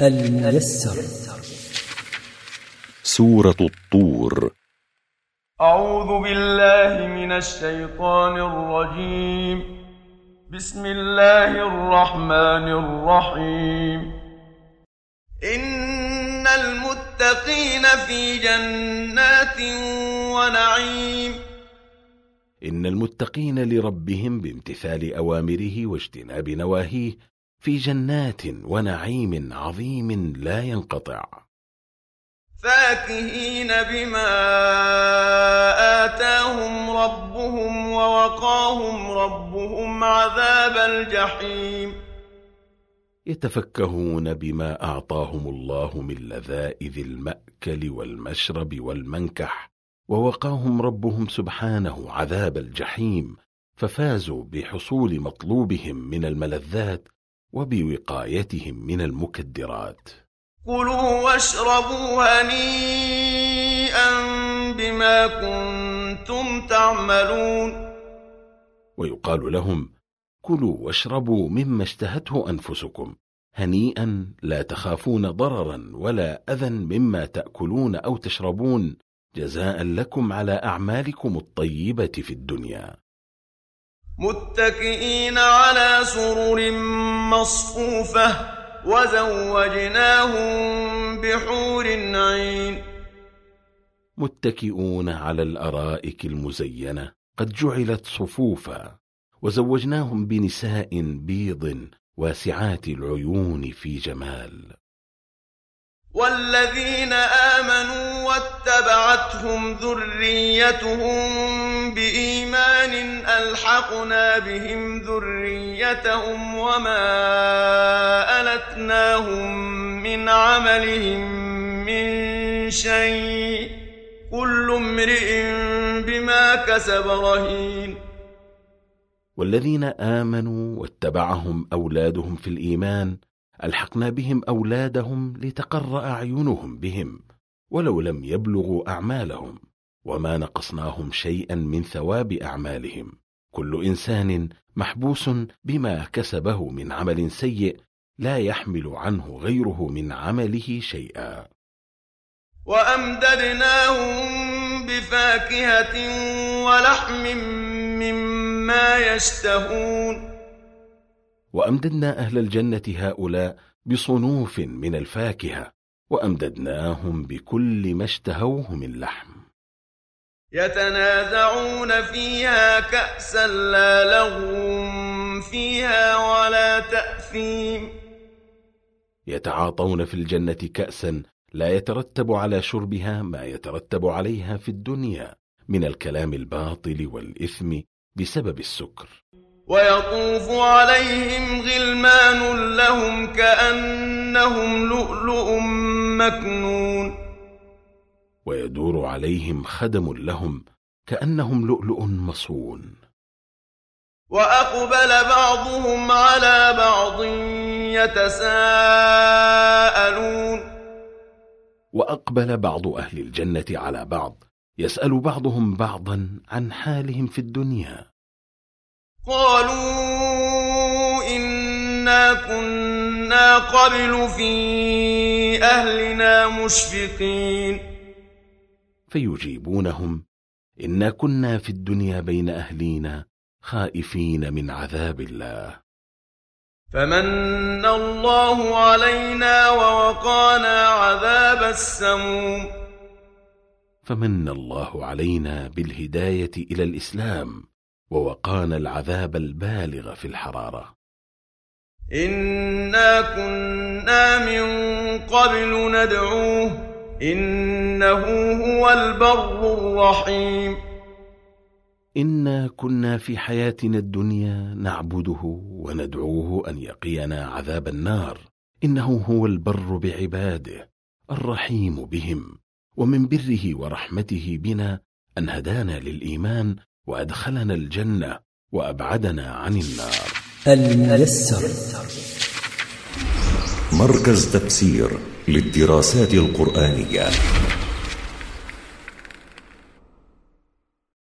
الميسر. سورة الطور. أعوذ بالله من الشيطان الرجيم. بسم الله الرحمن الرحيم. إن المتقين في جنات ونعيم. إن المتقين لربهم بامتثال أوامره واجتناب نواهيه في جنات ونعيم عظيم لا ينقطع. فاكهين بما آتاهم ربهم ووقاهم ربهم عذاب الجحيم. يتفكهون بما أعطاهم الله من لذائذ المأكل والمشرب والمنكح ووقاهم ربهم سبحانه عذاب الجحيم ففازوا بحصول مطلوبهم من الملذات وبوقايتهم من المكدرات. كلوا واشربوا هنيئا بما كنتم تعملون. ويقال لهم كلوا واشربوا مما اشتهته أنفسكم. هنيئا لا تخافون ضررا ولا أذى مما تأكلون أو تشربون. جزاء لكم على أعمالكم الطيبة في الدنيا. متكئين على سرر مصفوفة وزوجناهم بحور عين. متكئون على الأرائك المزينة قد جعلت صفوفا وزوجناهم بنساء بيض واسعات العيون في جمال. والذين آمنوا واتبعتهم ذريتهم بإيمان ألحقنا بهم ذريتهم وما ألتناهم من عملهم من شيء. كل امرئ بما كسب رهين. والذين آمنوا واتبعهم أولادهم في الإيمان ألحقنا بهم أولادهم لتقر أعينهم بهم. ولو لم يبلغوا أعمالهم وما نقصناهم شيئا من ثواب أعمالهم. كل إنسان محبوس بما كسبه من عمل سيء لا يحمل عنه غيره من عمله شيئا. وأمددناهم بفاكهة ولحم مما يشتهون. وأمددنا أهل الجنة هؤلاء بصنوف من الفاكهة وأمددناهم بكل ما اشتهوه من لحم. يتنازعون فيها كأسا لا لغو فيها ولا تأثيم. يتعاطون في الجنة كأسا لا يترتب على شربها ما يترتب عليها في الدنيا من الكلام الباطل والإثم بسبب السكر. ويطوف عليهم غلمان لهم كأنهم لؤلؤ مكنون ويدور عليهم خدم لهم كأنهم لؤلؤ مصون. وأقبل بعضهم على بعض يتساءلون. وأقبل بعض أهل الجنة على بعض يسأل بعضهم بعضا عن حالهم في الدنيا. قالوا إنا كنا قبل في أهلنا مشفقين. فيجيبونهم إنا كنا في الدنيا بين أهلينا خائفين من عذاب الله. فمن الله علينا ووقانا عذاب السموم. فمن الله علينا بالهداية إلى الإسلام ووقانا العذاب البالغ في الحرارة. إنا كنا من قبل ندعوه إنه هو البر الرحيم إنا كنا في حياتنا الدنيا نعبده وندعوه أن يقينا عذاب النار إنه هو البر بعباده الرحيم بهم ومن بره ورحمته بنا أن هدانا للإيمان وأدخلنا الجنة وأبعدنا عن النار الميسر. مركز تفسير للدراسات القرآنية.